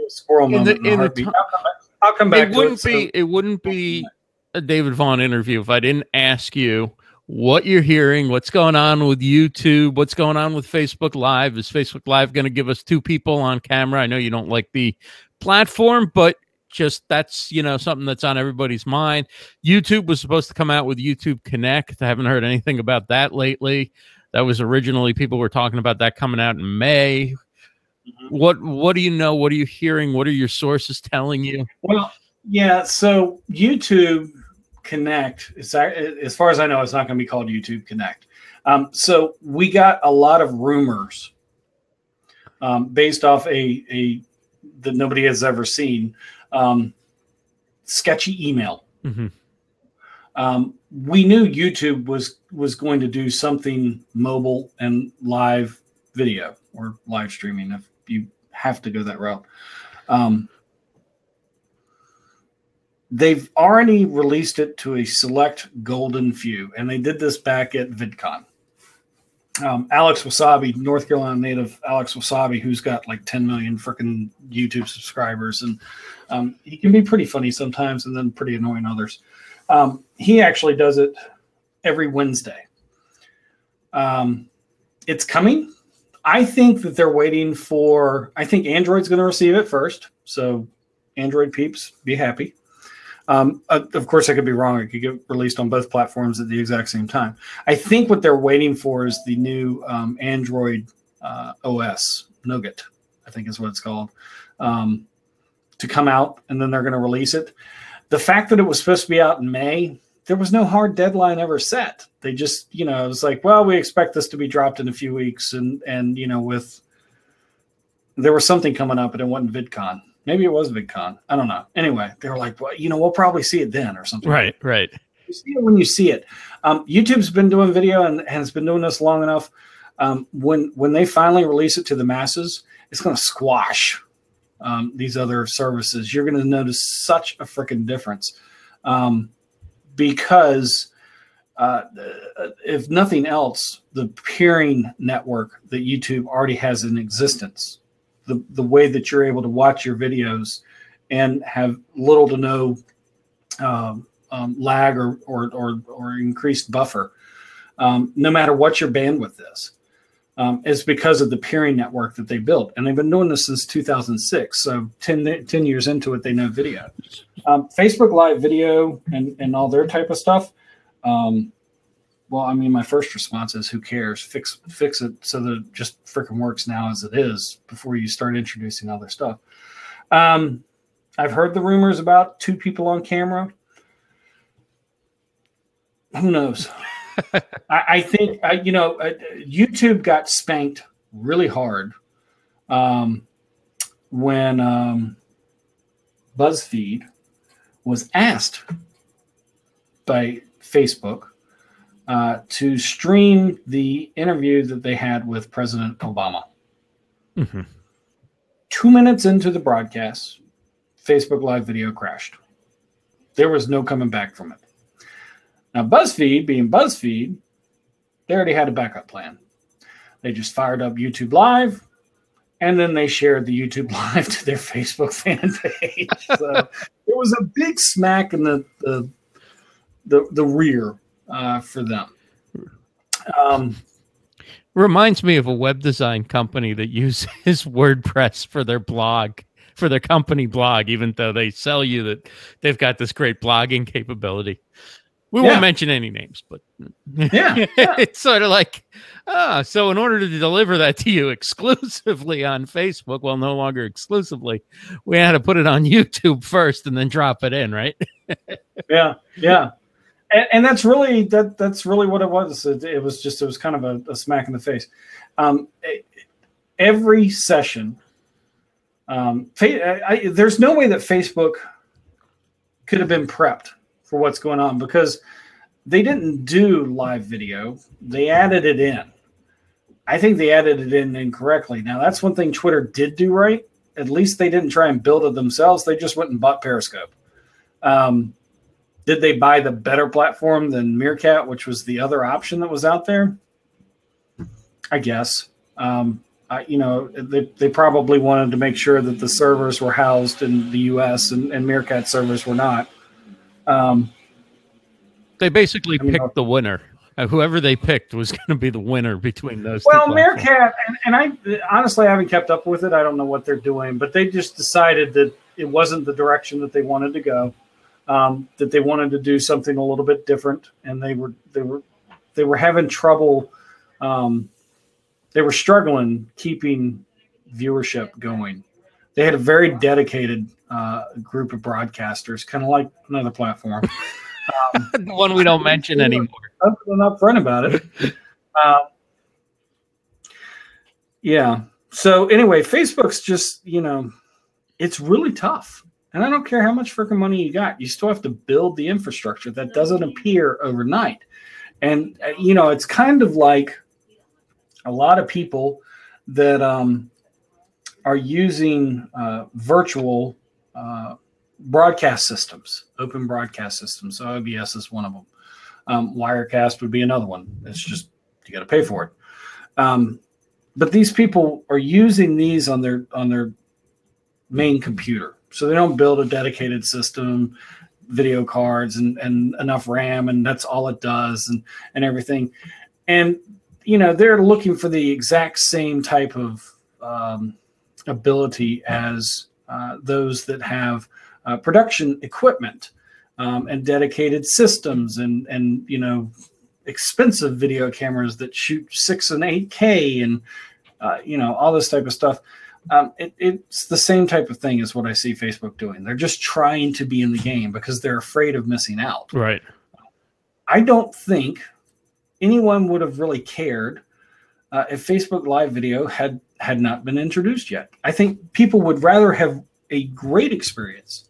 Speaker 2: squirrel moment. In the, in the t- I'll, come back, I'll come back.
Speaker 1: It wouldn't
Speaker 2: it,
Speaker 1: be. So. It wouldn't be a David Vaughan interview if I didn't ask you what you're hearing, what's going on with YouTube, what's going on with Facebook Live. Is Facebook Live going to give us two people on camera? I know you don't like the platform, but just that's you know something that's on everybody's mind. YouTube was supposed to come out with YouTube Connect. I haven't heard anything about that lately. That was originally people were talking about that coming out in May. Mm-hmm. What what do you know? What are you hearing? What are your sources telling you?
Speaker 2: Well, yeah, so YouTube Connect, it's, as far as I know, it's not going to be called YouTube Connect. Um, so we got a lot of rumors um, based off a, a that nobody has ever seen um, sketchy email. Mm-hmm. Um, we knew YouTube was was going to do something mobile and live video or live streaming if you have to go that route. Um, they've already released it to a select golden few, and they did this back at VidCon. Um, Alex Wasabi, North Carolina native Alex Wasabi, who's got like 10 million freaking YouTube subscribers, and um, he can be pretty funny sometimes and then pretty annoying others. Um, he actually does it every Wednesday. Um, it's coming. I think that they're waiting for. I think Android's going to receive it first. So, Android peeps, be happy. Um, uh, of course, I could be wrong. It could get released on both platforms at the exact same time. I think what they're waiting for is the new um, Android uh, OS Nougat. I think is what it's called um, to come out, and then they're going to release it. The fact that it was supposed to be out in May, there was no hard deadline ever set. They just, you know, it was like, well, we expect this to be dropped in a few weeks, and and you know, with there was something coming up, and it wasn't VidCon. Maybe it was VidCon. I don't know. Anyway, they were like, well, you know, we'll probably see it then or something.
Speaker 1: Right, right.
Speaker 2: You see it when you see it. Um, YouTube's been doing video and, and has been doing this long enough. Um, when when they finally release it to the masses, it's going to squash um, these other services. You're going to notice such a freaking difference um, because. Uh, if nothing else, the peering network that YouTube already has in existence the, the way that you're able to watch your videos and have little to no um, um, lag or, or, or, or, increased buffer, um, no matter what your bandwidth is, um, is because of the peering network that they built. And they've been doing this since 2006. So 10, 10 years into it, they know video. Um, Facebook Live video and, and all their type of stuff. Um, well, I mean, my first response is, "Who cares? Fix fix it so that it just freaking works now as it is before you start introducing other stuff." Um, I've heard the rumors about two people on camera. Who knows? I, I, think I, you know uh, YouTube got spanked really hard um, when um, BuzzFeed was asked by Facebook uh, to stream the interview that they had with President Obama. Mm-hmm. Two minutes into the broadcast, Facebook Live video crashed. There was no coming back from it. Now, BuzzFeed, being BuzzFeed, they already had a backup plan. They just fired up YouTube Live, and then they shared the YouTube [laughs] Live to their Facebook fan [laughs] page. so it was a big smack in the the the, the rear uh, for them. Um,
Speaker 1: Reminds me of a web design company that uses [laughs] WordPress for their blog. for their company blog, even though they sell you that they've got this great blogging capability. We
Speaker 2: Yeah.
Speaker 1: won't mention any names, but
Speaker 2: Yeah, [laughs] yeah.
Speaker 1: it's sort of like, ah, so in order to deliver that to you [laughs] exclusively on Facebook, well, no longer exclusively, we had to put it on YouTube first and then drop it in, right? [laughs]
Speaker 2: yeah yeah and, and that's really that that's really what it was it, it was just it was kind of a, a smack in the face um, e- every session um, fa- I, I, there's no way that facebook could have been prepped for what's going on because they didn't do live video they added it in i think they added it in incorrectly now that's one thing twitter did do right at least they didn't try and build it themselves they just went and bought periscope um, did they buy the better platform than Meerkat, which was the other option that was out there? I guess. Um, I, you know, they, they probably wanted to make sure that the servers were housed in the U.S. and, and Meerkat servers were not. Um,
Speaker 1: They basically
Speaker 2: I mean,
Speaker 1: picked the winner. Uh, whoever they picked was [laughs] going to be the winner between those.
Speaker 2: well. Meerkat, and, and I honestly I haven't kept up with it. I don't know what they're doing, but they just decided that it wasn't the direction that they wanted to go. Um, that they wanted to do something a little bit different, and they were they were they were having trouble. Um, they were struggling keeping viewership going. They had a very dedicated uh, group of broadcasters, kind of like another platform.
Speaker 1: the [laughs] one we don't mention [laughs] anymore.
Speaker 2: and upfront about it. Uh, yeah. So anyway, Facebook's just you know, it's really tough, and I don't care how much freaking money you got, you still have to build the infrastructure that doesn't appear overnight, and uh, you know, it's kind of like a lot of people that um, are using uh, virtual uh, broadcast systems, open broadcast systems. So OBS is one of them. Um, Wirecast would be another one. It's just you got to pay for it. Um, but these people are using these on their on their main computer, so they don't build a dedicated system, video cards, and and enough RAM, and that's all it does, and and everything. And you know they're looking for the exact same type of um, ability as uh, those that have uh, production equipment um, and dedicated systems and and you know expensive video cameras that shoot six and eight K and uh, you know all this type of stuff. Um, it, it's the same type of thing as what I see Facebook doing. They're just trying to be in the game because they're afraid of missing out.
Speaker 1: Right.
Speaker 2: I don't think anyone would have really cared uh, if Facebook Live video had had not been introduced yet. I think people would rather have a great experience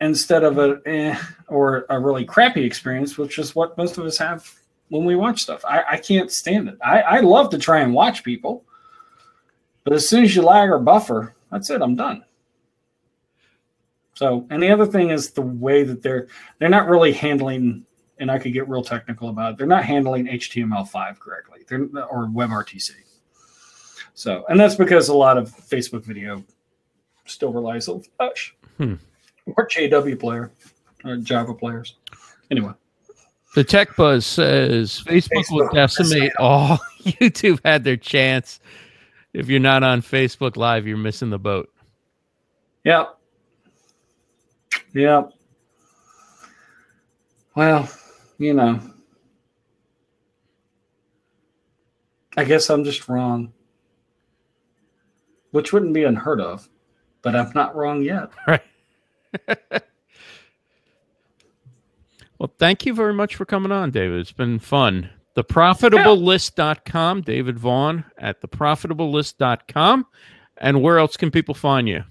Speaker 2: instead of a eh, or a really crappy experience, which is what most of us have when we watch stuff. I, I can't stand it. I, I love to try and watch people, but as soon as you lag or buffer, that's it. I'm done. So, and the other thing is the way that they're they're not really handling, and I could get real technical about it. They're not handling HTML5 correctly. They're or WebRTC. So, and that's because a lot of Facebook video still relies on Flash
Speaker 1: Hmm.
Speaker 2: or JW player or Java players. Anyway,
Speaker 1: The Tech Buzz says Facebook, will decimate all. [laughs] YouTube had their chance. If you're not on Facebook Live, you're missing the boat.
Speaker 2: yeah, yeah. Well, you know, I guess I'm just wrong, which wouldn't be unheard of, but I'm not wrong yet. [laughs]
Speaker 1: Right. well, thank you very much for coming on, David. It's been fun. Theprofitablelist.com, David Vaughan at theprofitablelist.com. And where else can people find you?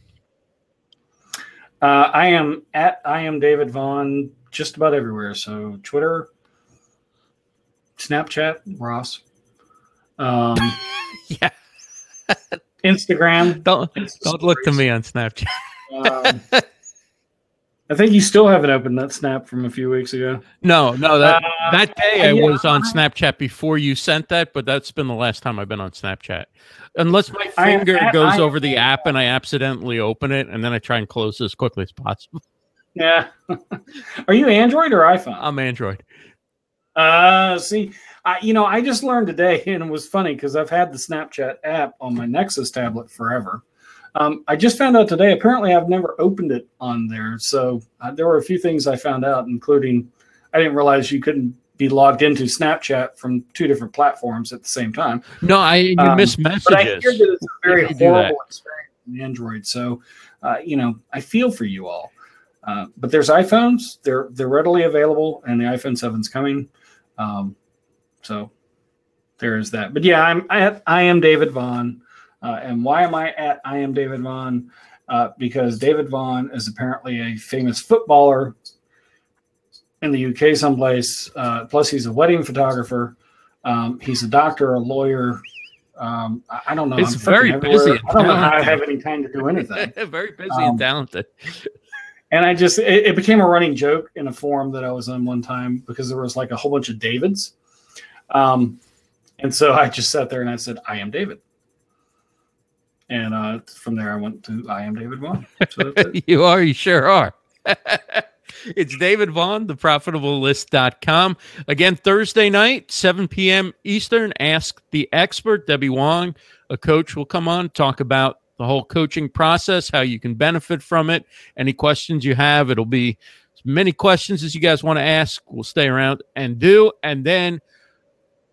Speaker 2: Uh, I am at I am David Vaughan just about everywhere. So Twitter, Snapchat, Ross, um, [laughs]
Speaker 1: Yeah.
Speaker 2: Instagram.
Speaker 1: Don't don't look to me on Snapchat.
Speaker 2: Um, I think you still haven't opened that snap from a few weeks ago.
Speaker 1: No, no, that
Speaker 2: Uh,
Speaker 1: that day I
Speaker 2: yeah,
Speaker 1: was on Snapchat before you sent that, but that's been the last time I've been on Snapchat. Unless my finger
Speaker 2: at-
Speaker 1: goes
Speaker 2: I-
Speaker 1: over the app and I accidentally open it, and then I try and close as quickly as possible. [laughs]
Speaker 2: Yeah. [laughs] Are you Android or iPhone?
Speaker 1: I'm Android.
Speaker 2: Uh, see, I, you know, I just learned today, [laughs] and it was funny because I've had the Snapchat app on my Nexus tablet forever. Um, I just found out today. Apparently, I've never opened it on there. So uh, there were a few things I found out, including I didn't realize you couldn't be logged into Snapchat from two different platforms at the same time.
Speaker 1: No, I you
Speaker 2: Um,
Speaker 1: miss
Speaker 2: But I hear that it's a very
Speaker 1: if you do that.
Speaker 2: horrible experience in Android. So, uh, you know, I feel for you all. Uh, but there's iPhones; they're they're readily available, and the iPhone 7's coming. Um, so there is that. But yeah, I'm I, I am David Vaughan, uh, and why am I at I am David Vaughan? Uh, because David Vaughan is apparently a famous footballer in the UK someplace. Uh, plus, he's a wedding photographer. Um, he's a doctor, a lawyer. Um, I, don't know.
Speaker 1: It's
Speaker 2: I'm
Speaker 1: very busy and
Speaker 2: I don't know how I have any time to do anything. [laughs]
Speaker 1: Very busy
Speaker 2: Um,
Speaker 1: and talented.
Speaker 2: and I just it, it became a running joke in a forum that I was on one time because there was like a whole bunch of Davids. Um, and so I just sat there and I said, I am David. And uh, from there I went to I am David Vaughan. So [laughs]
Speaker 1: you are, you sure are. [laughs] it's David Vaughan, theprofitablelist.com. Again, Thursday night, 7 p.m. Eastern. Ask the expert, Debbie Wong. A coach will come on, talk about the whole coaching process, how you can benefit from it. Any questions you have, it'll be as many questions as you guys want to ask. We'll stay around and do. And then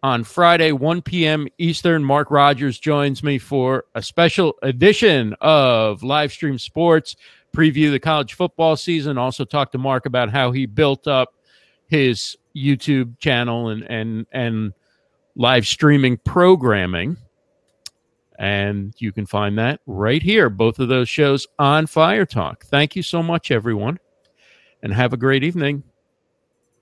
Speaker 1: on Friday, 1 p.m. Eastern, Mark Rogers joins me for a special edition of Live Stream Sports, preview the college football season. Also, talk to Mark about how he built up his YouTube channel and and and live streaming programming. And you can find that right here, both of those shows on Fire Talk. Thank you so much, everyone, and have a great evening.